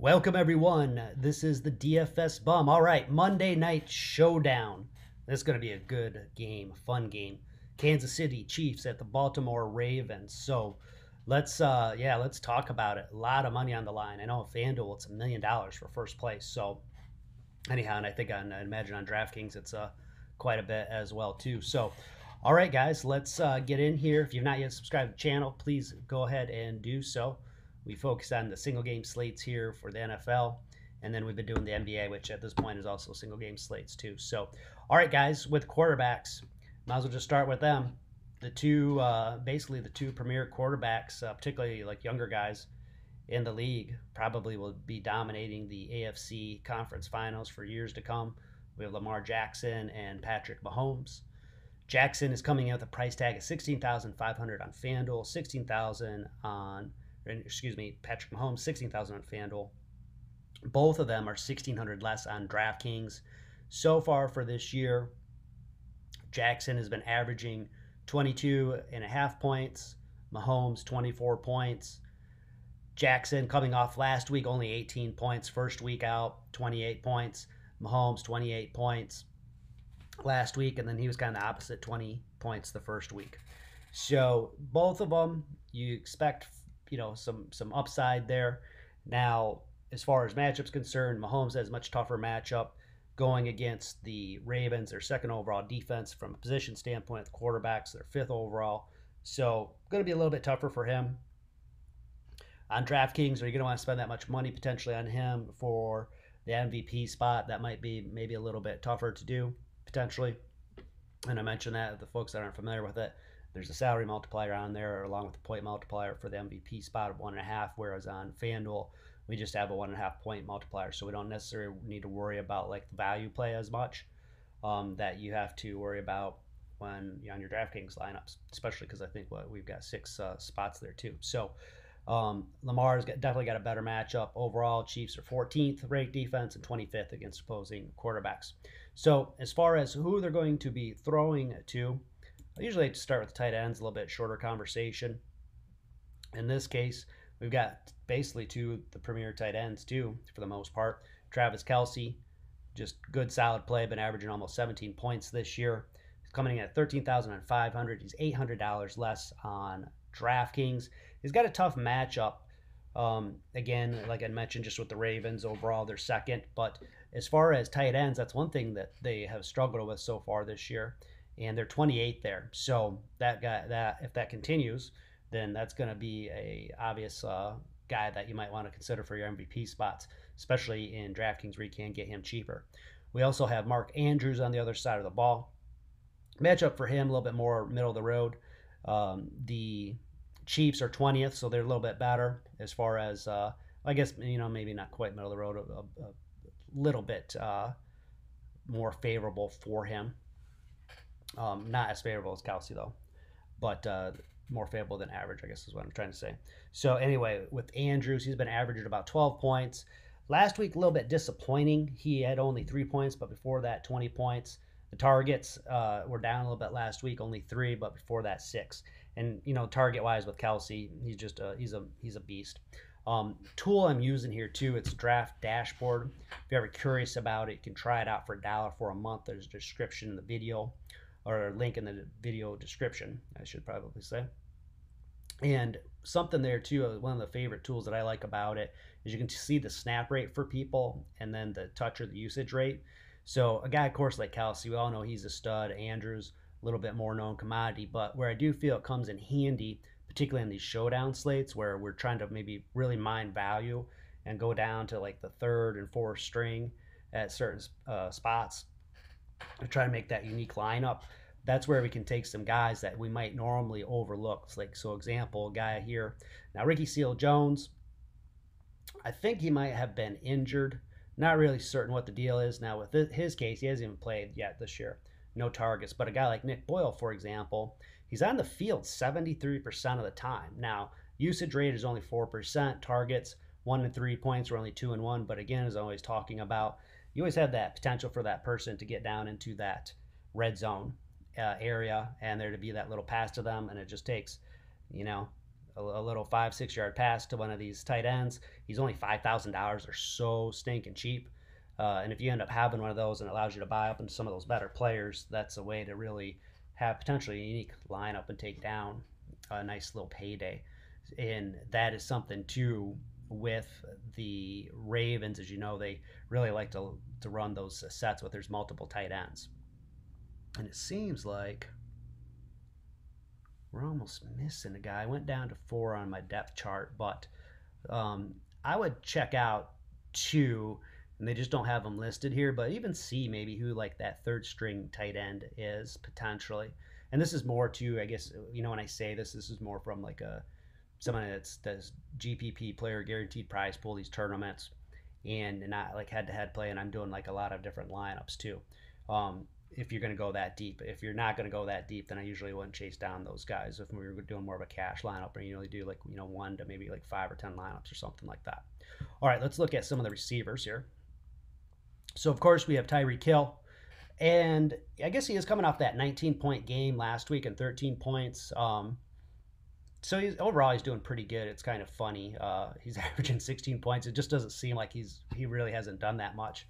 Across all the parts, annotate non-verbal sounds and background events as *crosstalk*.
Welcome, everyone. This is the DFS Bum. All right, Monday Night Showdown. This is going to be a good game, fun game. Kansas City Chiefs at the Baltimore Ravens. So let's, uh, yeah, let's talk about it. A lot of money on the line. I know FanDuel, it's a million dollars for first place. So anyhow, and I think on, I imagine on DraftKings, it's uh, quite a bit as well, too. So, all right, guys, let's uh, get in here. If you've not yet subscribed to the channel, please go ahead and do so. We focus on the single game slates here for the NFL. And then we've been doing the NBA, which at this point is also single game slates too. So, all right, guys, with quarterbacks, might as well just start with them. The two, uh, basically the two premier quarterbacks, uh, particularly like younger guys in the league, probably will be dominating the AFC conference finals for years to come. We have Lamar Jackson and Patrick Mahomes. Jackson is coming in with a price tag of 16500 on FanDuel, 16000 on Er, excuse me, Patrick Mahomes, 16,000 on FanDuel. Both of them are 1,600 less on DraftKings. So far for this year, Jackson has been averaging 22 and a half points, Mahomes 24 points. Jackson coming off last week only 18 points, first week out 28 points, Mahomes 28 points last week, and then he was kind of opposite 20 points the first week. So both of them you expect you know some some upside there. Now, as far as matchups concerned, Mahomes has much tougher matchup going against the Ravens, their second overall defense from a position standpoint. The quarterbacks, their fifth overall, so going to be a little bit tougher for him. On DraftKings, are you going to want to spend that much money potentially on him for the MVP spot? That might be maybe a little bit tougher to do potentially. And I mentioned that the folks that aren't familiar with it, there's a salary multiplier on there along with the point multiplier for the MVP spot of one and a half, whereas on FanDuel, we just have a one and a half point multiplier. So we don't necessarily need to worry about like the value play as much um, that you have to worry about when you're on your DraftKings lineups, especially because I think what we've got six uh, spots there too. So um, Lamar's got, definitely got a better matchup overall. Chiefs are 14th ranked defense and 25th against opposing quarterbacks. So as far as who they're going to be throwing to, I usually like to start with tight ends, a little bit shorter conversation. In this case, we've got basically two the premier tight ends too, for the most part. Travis Kelce, just good solid play, been averaging almost 17 points this year. He's coming in at 13,500. He's $800 less on DraftKings. He's got a tough matchup. Um, again, like I mentioned, just with the Ravens overall, they're second. But as far as tight ends, that's one thing that they have struggled with so far this year and they're 28 there. So that guy, that if that continues, then that's going to be a obvious uh, guy that you might want to consider for your MVP spots, especially in DraftKings where you can get him cheaper. We also have Mark Andrews on the other side of the ball. Matchup for him a little bit more middle of the road. Um, the Chiefs are 20th, so they're a little bit better as far as uh, I guess you know maybe not quite middle of the road, a, a, little bit uh, more favorable for him. Um, not as favorable as Kelce though, but uh, more favorable than average, I guess is what I'm trying to say. So anyway, with Andrews, he's been averaging about 12 points. Last week, a little bit disappointing. He had only three points, but before that, 20 points. The targets uh, were down a little bit last week, only three, but before that, six. And you know, target wise with Kelce, he's just a, he's a he's a beast. Um, tool I'm using here too, it's Draft Dashboard. If you're ever curious about it, you can try it out for a dollar for a month. There's a description in the video or link in the video description, I should probably say. And something there too, uh, one of the favorite tools that I like about it is you can see the snap rate for people and then the touch or the usage rate. So a guy, of course, like Kelce, we all know he's a stud. Andrews, a little bit more known commodity, but where I do feel it comes in handy, particularly in these showdown slates where we're trying to maybe really mine value and go down to like the third and fourth string at certain uh, spots to try to make that unique lineup. That's where we can take some guys that we might normally overlook. It's like, so example, a guy here. Now, Ricky Seals-Jones, I think he might have been injured. Not really certain what the deal is. Now, with his case, he hasn't even played yet this year. No targets. But a guy like Nick Boyle, for example, he's on the field 73% of the time. Now, usage rate is only 4%. Targets, one and three points, are only two and one. But again, as always talking about, you always have that potential for that person to get down into that red zone uh, area and there to be that little pass to them. And it just takes, you know, a, a little five, six yard pass to one of these tight ends. He's only $5,000. They're so stinking cheap. Uh, and if you end up having one of those and it allows you to buy up into some of those better players, that's a way to really have potentially a unique lineup and take down a nice little payday. And that is something too with the Ravens, as you know, they really like to to run those sets where there's multiple tight ends. And it seems like we're almost missing a guy. I went down to four on my depth chart, but um, I would check out two, and they just don't have them listed here, but even see maybe who like that third string tight end is potentially. And this is more to, I guess, you know, when I say this, this is more from like a someone that's does GPP player guaranteed prize pool these tournaments, and not like head to head play. And I'm doing like a lot of different lineups too. Um, if you're going to go that deep, if you're not going to go that deep, then I usually wouldn't chase down those guys. If we were doing more of a cash lineup, and you only do like you know one to maybe like five or ten lineups or something like that. All right, let's look at some of the receivers here. So of course we have Tyreek Hill, And I guess he is coming off that 19 point game last week and 13 points. Um, so he's overall he's doing pretty good. It's kind of funny. Uh, he's *laughs* averaging 16 points. It just doesn't seem like he's he really hasn't done that much.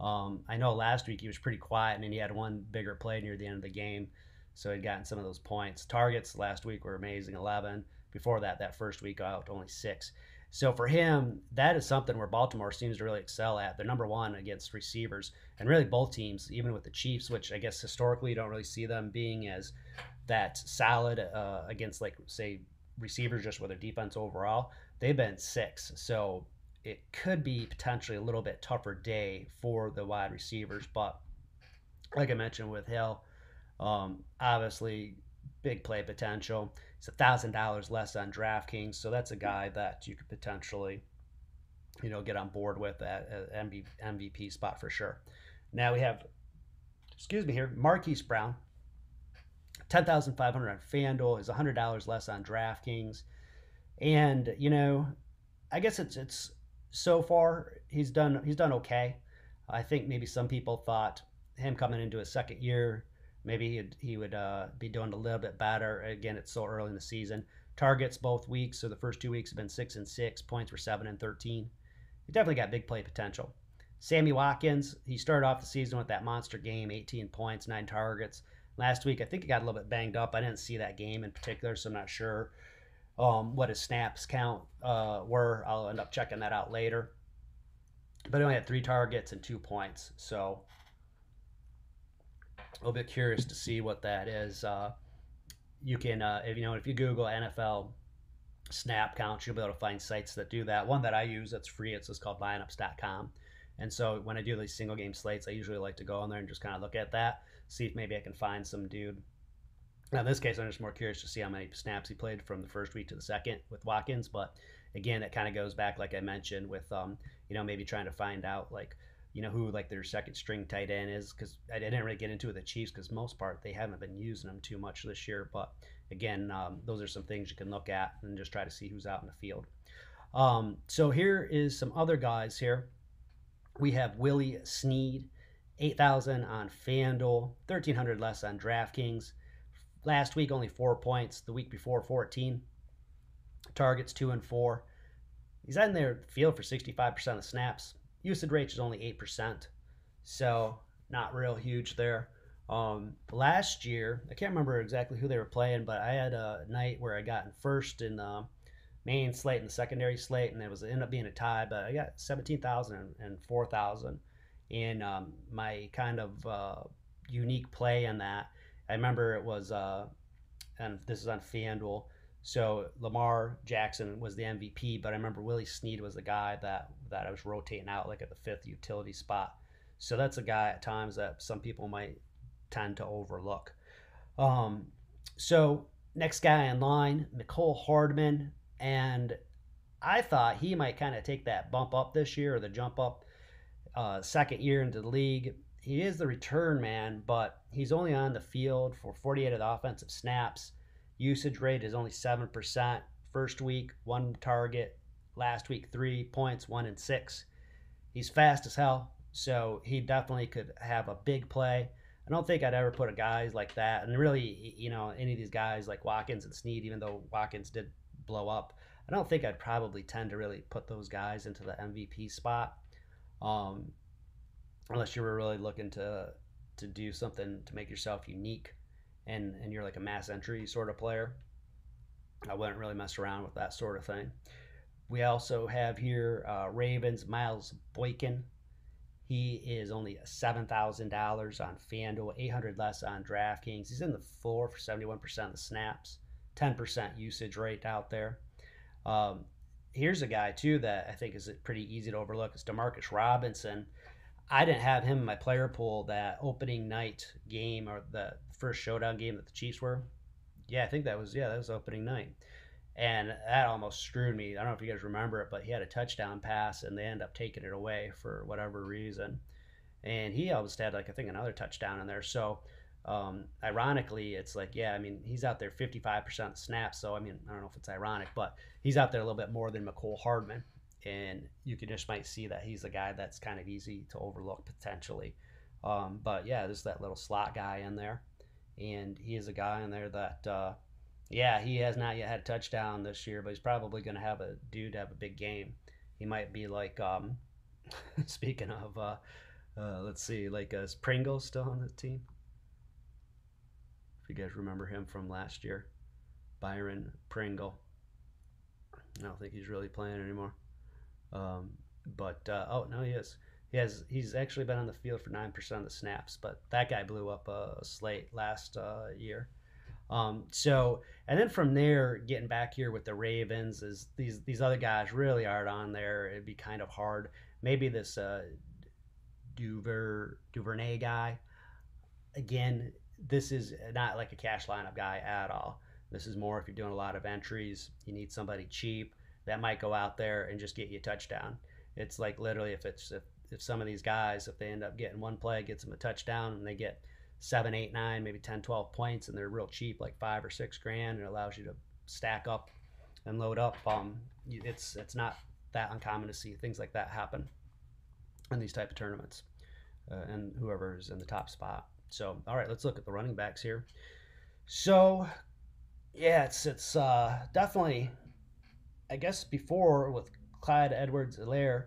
Um, I know last week he was pretty quiet, and then he had one bigger play near the end of the game, so he'd gotten some of those points. Targets last week were amazing, 11. Before that, that first week out only six. So for him, that is something where Baltimore seems to really excel at. They're number one against receivers, and really both teams, even with the Chiefs, which I guess historically you don't really see them being as that solid uh, against like say receivers just with their defense overall. They've been six, so it could be potentially a little bit tougher day for the wide receivers. But like I mentioned with Hill, um, obviously big play potential. It's a thousand dollars less on DraftKings, so that's a guy that you could potentially, you know, get on board with at, at MVP spot for sure. Now we have, excuse me here, Marquise Brown, ten thousand five hundred on FanDuel is hundred dollars less on DraftKings, and you know, I guess it's it's so far he's done he's done okay. I think maybe some people thought him coming into his second year maybe he'd, he would uh, be doing a little bit better. Again, it's so early in the season. Targets both weeks, so the first two weeks have been six and six. Points were seven and thirteen. He definitely got big play potential. Sammy Watkins, he started off the season with that monster game, 18 points, nine targets. Last week, I think he got a little bit banged up. I didn't see that game in particular, so I'm not sure um, what his snaps count uh, were. I'll end up checking that out later. But he only had three targets and two points, so a little bit curious to see what that is. Uh, you can, uh, if you know, if you Google NFL snap counts, you'll be able to find sites that do that. One that I use that's free. It's just called lineups.com. And so when I do these single game slates, I usually like to go on there and just kind of look at that, see if maybe I can find some dude. Now in this case, I'm just more curious to see how many snaps he played from the first week to the second with Watkins. But again, it kind of goes back, like I mentioned, with um, you know maybe trying to find out like you know who like their second string tight end is because I didn't really get into it with the Chiefs because most part they haven't been using them too much this year. But again, um, those are some things you can look at and just try to see who's out in the field. Um, so here is some other guys here. We have Willie Snead, 8,000 on FanDuel, 1,300 less on DraftKings. Last week only four points. The week before 14. Targets two and four. He's in their field for 65% of snaps usage rate is only 8%. So not real huge there. Um, last year, I can't remember exactly who they were playing, but I had a night where I got in first in the main slate and the secondary slate, and it was it ended up being a tie. But I got 17,000 and 4,000 in um, my kind of uh, unique play in that. I remember it was, uh, and this is on FanDuel. So Lamar Jackson was the MVP, but I remember Willie Snead was the guy that that I was rotating out like at the fifth utility spot. So that's a guy at times that some people might tend to overlook. Um, so next guy in line, Mecole Hardman, and I thought he might kind of take that bump up this year or the jump up uh, second year into the league. He is the return man, but he's only on the field for 48 of the offensive snaps. Usage rate is only 7%. First week, one target. Last week, three points, one and six. He's fast as hell, so he definitely could have a big play. I don't think I'd ever put a guy like that, and really, you know, any of these guys like Watkins and Snead, even though Watkins did blow up. I don't think I'd probably tend to really put those guys into the MVP spot, um, unless you were really looking to to do something to make yourself unique, and and you're like a mass entry sort of player. I wouldn't really mess around with that sort of thing. We also have here uh, Ravens Miles Boykin. He is only seven thousand dollars on FanDuel, eight hundred less on DraftKings. He's in the floor for seventy-one percent of the snaps, ten percent usage rate out there. Um, here's a guy too that I think is pretty easy to overlook. It's Demarcus Robinson. I didn't have him in my player pool that opening night game or the first showdown game that the Chiefs were. Yeah, I think that was yeah that was opening night, and that almost screwed me. I don't know if you guys remember it, but he had a touchdown pass and they end up taking it away for whatever reason, and he almost had like I think another touchdown in there. So um, ironically, it's like, yeah, I mean, he's out there 55% snaps. So, I mean, I don't know if it's ironic, but he's out there a little bit more than Mecole Hardman. And you can just might see that he's a guy that's kind of easy to overlook potentially. Um, but yeah, there's that little slot guy in there. And he is a guy in there that, uh, yeah, he has not yet had a touchdown this year, but he's probably going to have a dude have a big game. He might be like, um, *laughs* speaking of, uh, uh, let's see, like, is Pringle still on the team? You guys remember him from last year, Byron Pringle. I don't think he's really playing anymore. Um, but uh, oh no, he is. He has. He's actually been on the field for nine percent of the snaps. But that guy blew up a slate last uh, year. Um, so and then from there, getting back here with the Ravens is these these other guys really aren't on there. It'd be kind of hard. Maybe this uh, Duver Duvernay guy. Again, this is not like a cash lineup guy at all. This is more if you're doing a lot of entries, you need somebody cheap that might go out there and just get you a touchdown. It's like literally if it's if, if some of these guys, if they end up getting one play, gets them a touchdown and they get seven, eight, nine, maybe 10, 12 points and they're real cheap, like five or six grand, and it allows you to stack up and load up. Um, it's it's not that uncommon to see things like that happen in these type of tournaments, uh, and whoever is in the top spot. So, all right, let's look at the running backs here. So, yeah, it's it's uh, definitely, I guess before with Clyde Edwards-Helaire,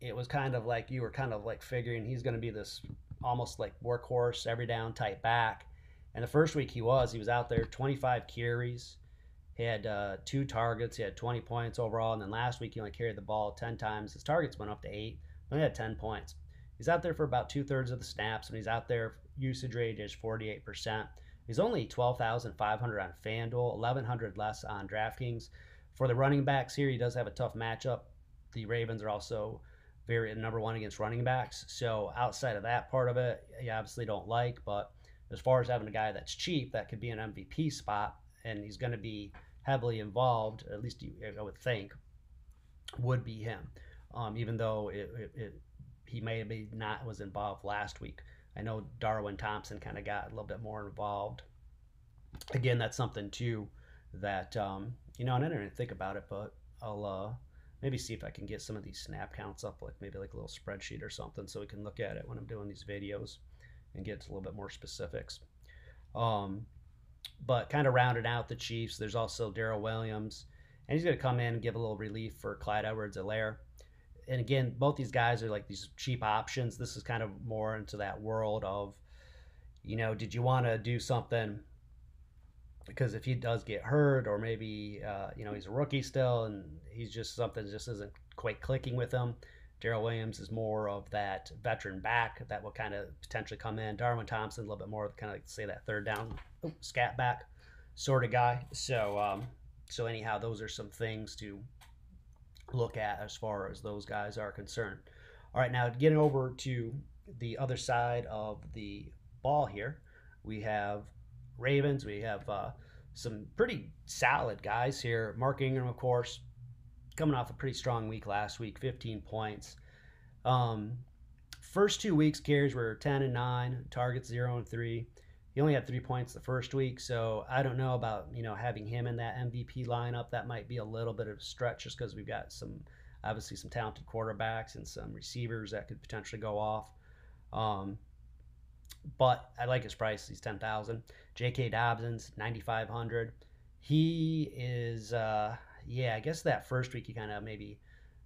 it was kind of like you were kind of like figuring he's going to be this almost like workhorse, every down type back. And the first week he was, he was out there 25 carries. He had uh, two targets. He had 20 points overall. And then last week he only carried the ball 10 times. His targets went up to eight. He had 10 points. He's out there for about two thirds of the snaps, and he's out there usage rate is 48%. He's only 12,500 on FanDuel, 1,100 less on DraftKings. For the running backs here, he does have a tough matchup. The Ravens are also very number one against running backs. So outside of that part of it, you obviously don't like. But as far as having a guy that's cheap, that could be an MVP spot, and he's going to be heavily involved. At least I would think, would be him. Um, even though it, it, it, he may be not was involved last week. I know Darwin Thompson kind of got a little bit more involved. Again, that's something too that um, you know, and I didn't even think about it, but I'll uh, maybe see if I can get some of these snap counts up, like maybe like a little spreadsheet or something, so we can look at it when I'm doing these videos and get a little bit more specifics. Um, but kind of rounded out the Chiefs. There's also Darrel Williams, and he's going to come in and give a little relief for Clyde Edwards-Helaire and again, both these guys are like these cheap options. This is kind of more into that world of, you know, did you want to do something? Because if he does get hurt, or maybe uh, you know he's a rookie still, and he's just something just isn't quite clicking with him. Darrel Williams is more of that veteran back that will kind of potentially come in. Darwin Thompson a little bit more kind of like say that third down scat back sort of guy. So um, so anyhow, those are some things to look at as far as those guys are concerned. All right, now getting over to the other side of the ball here, we have Ravens. We have uh, some pretty solid guys here. Mark Ingram, of course, coming off a pretty strong week last week, 15 points. Um, first two weeks carries were 10 and 9, targets 0 and 3. He only had three points the first week, so I don't know about you know having him in that MVP lineup. That might be a little bit of a stretch, just because we've got some obviously some talented quarterbacks and some receivers that could potentially go off. Um, but I like his price. He's ten thousand. J.K. Dobbins ninety five hundred. he is, uh, yeah, I guess that first week he kind of maybe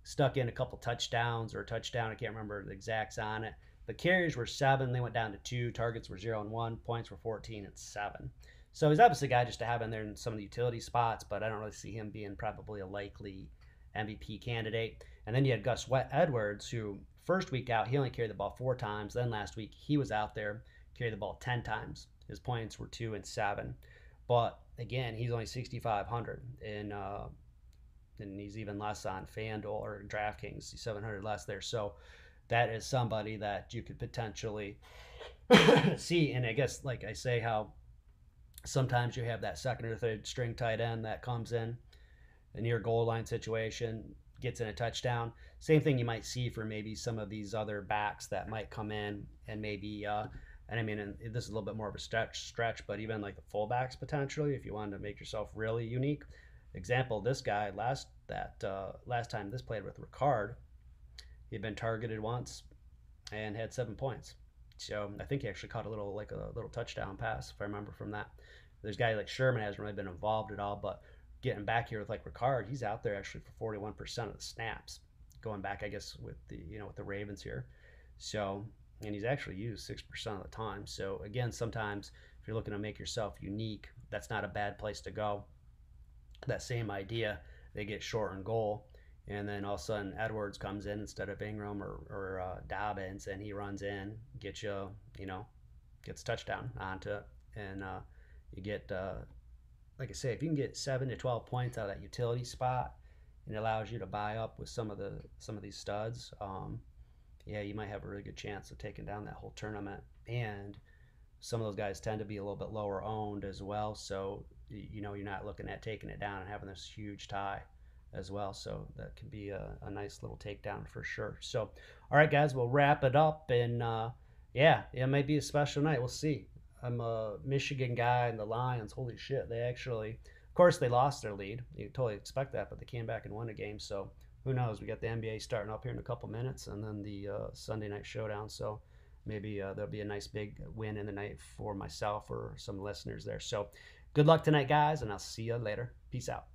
stuck in a couple touchdowns or a touchdown. I can't remember the exacts on it. The carries were seven. They went down to two. Targets were zero and one. Points were 14 and seven. So he's obviously a guy just to have in there in some of the utility spots, but I don't really see him being probably a likely MVP candidate. And then you had Gus Edwards, who first week out, he only carried the ball four times. Then last week, he was out there, carried the ball 10 times. His points were two and seven. But again, he's only 6,500 in, uh, and he's even less on FanDuel or DraftKings, he's 700 less there. So that is somebody that you could potentially *laughs* see. And I guess, like I say, how sometimes you have that second or third string tight end that comes in a near goal line situation, gets in a touchdown. Same thing you might see for maybe some of these other backs that might come in and maybe, uh, and I mean, and this is a little bit more of a stretch, stretch, but even like the fullbacks potentially, if you wanted to make yourself really unique. Example: this guy last that uh, last time this played with Ricard, he'd been targeted once and had seven points. So I think he actually caught a little like a little touchdown pass if I remember from that. There's a guy like Sherman hasn't really been involved at all, but getting back here with like Ricard, he's out there actually for 41% of the snaps. Going back, I guess with the you know with the Ravens here, so and he's actually used six percent of the time. So again, sometimes if you're looking to make yourself unique, that's not a bad place to go. That same idea, they get short and goal, and then all of a sudden Edwards comes in instead of Ingram or, or uh, Dobbins, and he runs in, gets you, you know, gets touchdown onto it, and uh, you get uh, like I say, if you can get seven to twelve points out of that utility spot, it allows you to buy up with some of the some of these studs, um, yeah, you might have a really good chance of taking down that whole tournament. And some of those guys tend to be a little bit lower owned as well, so you know you're not looking at taking it down and having this huge tie as well. So that can be a, a nice little takedown for sure. So, all right, guys, we'll wrap it up. And uh, yeah, it might be a special night. We'll see. I'm a Michigan guy, and the Lions, holy shit, they actually, of course, they lost their lead. You totally expect that, but they came back and won a game. So who knows? We got the NBA starting up here in a couple minutes, and then the uh, Sunday night showdown. So maybe uh, there'll be a nice big win in the night for myself or some listeners there. So good luck tonight, guys, and I'll see you later. Peace out.